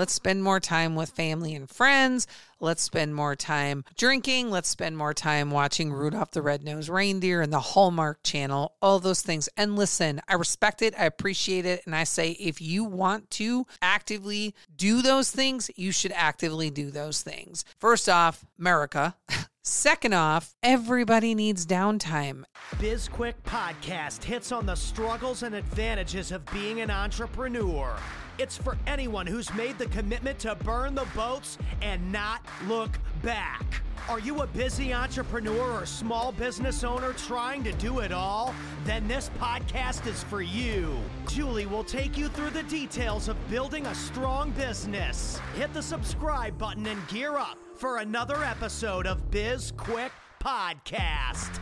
Let's spend more time with family and friends. Let's spend more time drinking. Let's spend more time watching Rudolph the Red-Nosed Reindeer and the Hallmark Channel, all those things. And listen, I respect it, I appreciate it, and I say if you want to actively do those things, you should actively do those things. First off, America. Second off, everybody needs downtime. BizQuick Podcast hits on the struggles and advantages of being an entrepreneur. It's for anyone who's made the commitment to burn the boats and not look back. Are you a busy entrepreneur or small business owner trying to do it all? Then this podcast is for you. Julie will take you through the details of building a strong business. Hit the subscribe button and gear up for another episode of Biz Quick Podcast.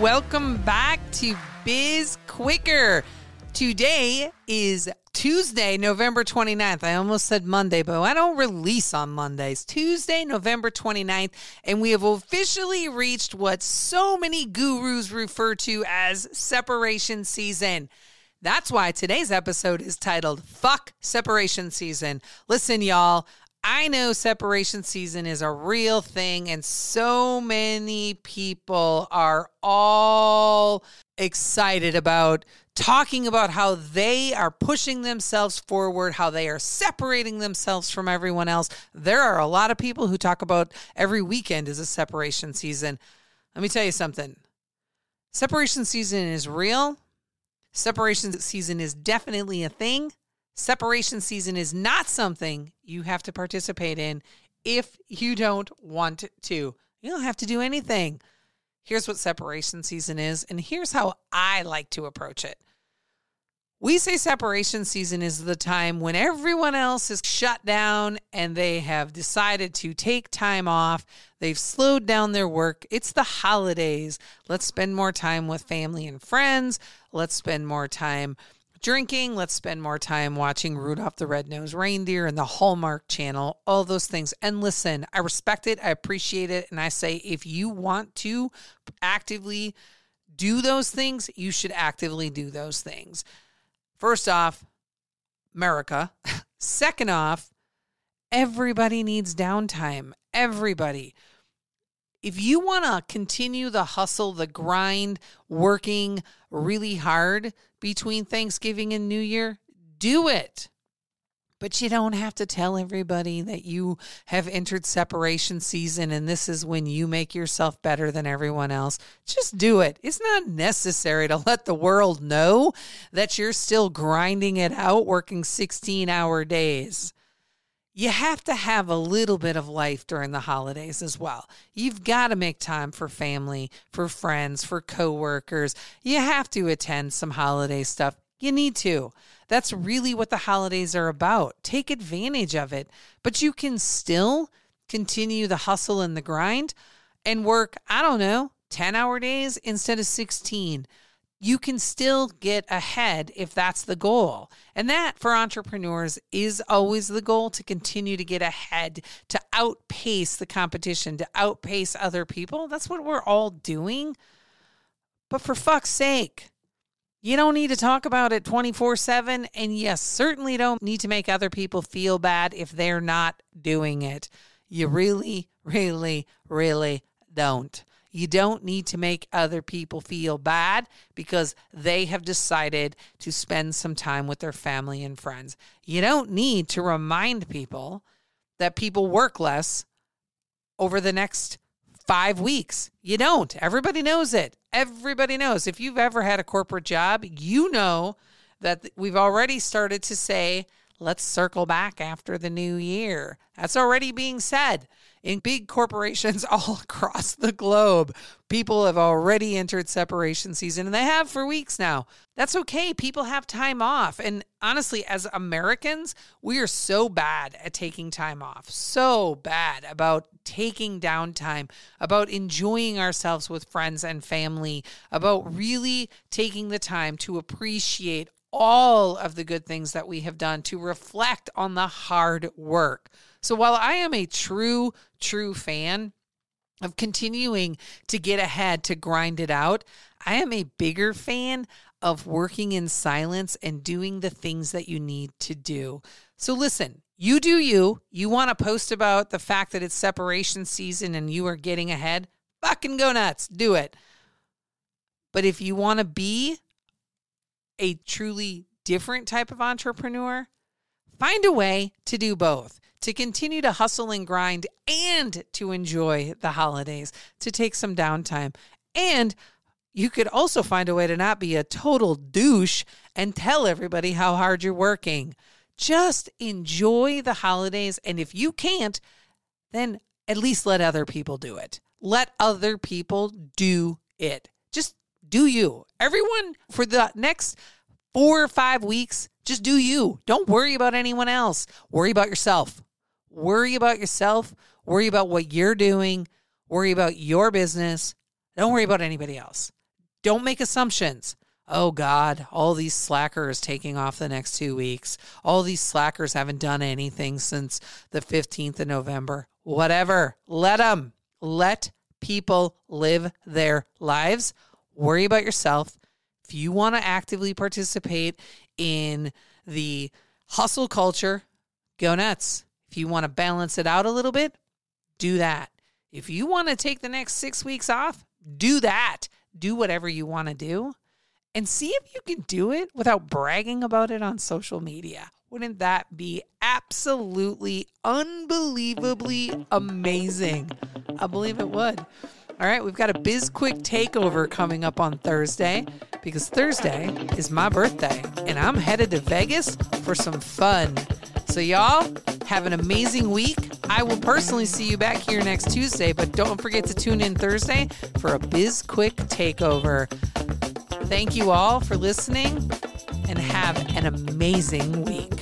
Welcome back to Biz Quicker. Today is Tuesday, November 29th. I almost said Monday, but I don't release on Mondays. Tuesday, November 29th, and we have officially reached what so many gurus refer to as separation season. That's why today's episode is titled Fuck Separation Season. Listen, y'all, I know separation season is a real thing, and so many people are all excited about talking about how they are pushing themselves forward, how they are separating themselves from everyone else. There are a lot of people who talk about every weekend is a separation season. Let me tell you something separation season is real. Separation season is definitely a thing. Separation season is not something you have to participate in if you don't want to. You don't have to do anything. Here's what separation season is, and here's how I like to approach it. We say separation season is the time when everyone else is shut down and they have decided to take time off. They've slowed down their work. It's the holidays. Let's spend more time with family and friends. Let's spend more time drinking. Let's spend more time watching Rudolph the Red-Nosed Reindeer and the Hallmark Channel, all those things. And listen, I respect it, I appreciate it, and I say if you want to actively do those things, you should actively do those things. First off, America. Second off, everybody needs downtime. Everybody. If you want to continue the hustle, the grind, working really hard between Thanksgiving and New Year, do it. But you don't have to tell everybody that you have entered separation season and this is when you make yourself better than everyone else. Just do it. It's not necessary to let the world know that you're still grinding it out, working 16 hour days. You have to have a little bit of life during the holidays as well. You've got to make time for family, for friends, for coworkers. You have to attend some holiday stuff. You need to. That's really what the holidays are about. Take advantage of it, but you can still continue the hustle and the grind and work, I don't know, 10 hour days instead of 16. You can still get ahead if that's the goal. And that for entrepreneurs is always the goal to continue to get ahead, to outpace the competition, to outpace other people. That's what we're all doing. But for fuck's sake, you don't need to talk about it 24 7. And yes, certainly don't need to make other people feel bad if they're not doing it. You really, really, really don't. You don't need to make other people feel bad because they have decided to spend some time with their family and friends. You don't need to remind people that people work less over the next five weeks. You don't. Everybody knows it. Everybody knows. If you've ever had a corporate job, you know that we've already started to say, let's circle back after the new year. That's already being said in big corporations all across the globe. People have already entered separation season and they have for weeks now. That's okay. People have time off. And honestly, as Americans, we are so bad at taking time off, so bad about taking downtime, about enjoying ourselves with friends and family, about really taking the time to appreciate all of the good things that we have done, to reflect on the hard work. So while I am a true, true fan of continuing to get ahead, to grind it out, I am a bigger fan of working in silence and doing the things that you need to do. So listen, you do you. You want to post about the fact that it's separation season and you are getting ahead? Fucking go nuts. Do it. But if you want to be a truly different type of entrepreneur, find a way to do both to continue to hustle and grind and to enjoy the holidays, to take some downtime. And you could also find a way to not be a total douche and tell everybody how hard you're working. Just enjoy the holidays. And if you can't, then at least let other people do it. Let other people do it. Do you. Everyone for the next four or five weeks, just do you. Don't worry about anyone else. Worry about yourself. Worry about yourself. Worry about what you're doing. Worry about your business. Don't worry about anybody else. Don't make assumptions oh God, all these slackers taking off the next two weeks. All these slackers haven't done anything since the 15th of November. Whatever. Let them. Let people live their lives. Worry about yourself. If you want to actively participate in the hustle culture, go nuts. If you want to balance it out a little bit, do that. If you want to take the next six weeks off, do that. Do whatever you want to do and see if you can do it without bragging about it on social media. Wouldn't that be absolutely unbelievably amazing? I believe it would. All right, we've got a Biz Quick takeover coming up on Thursday because Thursday is my birthday and I'm headed to Vegas for some fun. So, y'all, have an amazing week. I will personally see you back here next Tuesday, but don't forget to tune in Thursday for a Biz Quick takeover. Thank you all for listening and have an amazing week.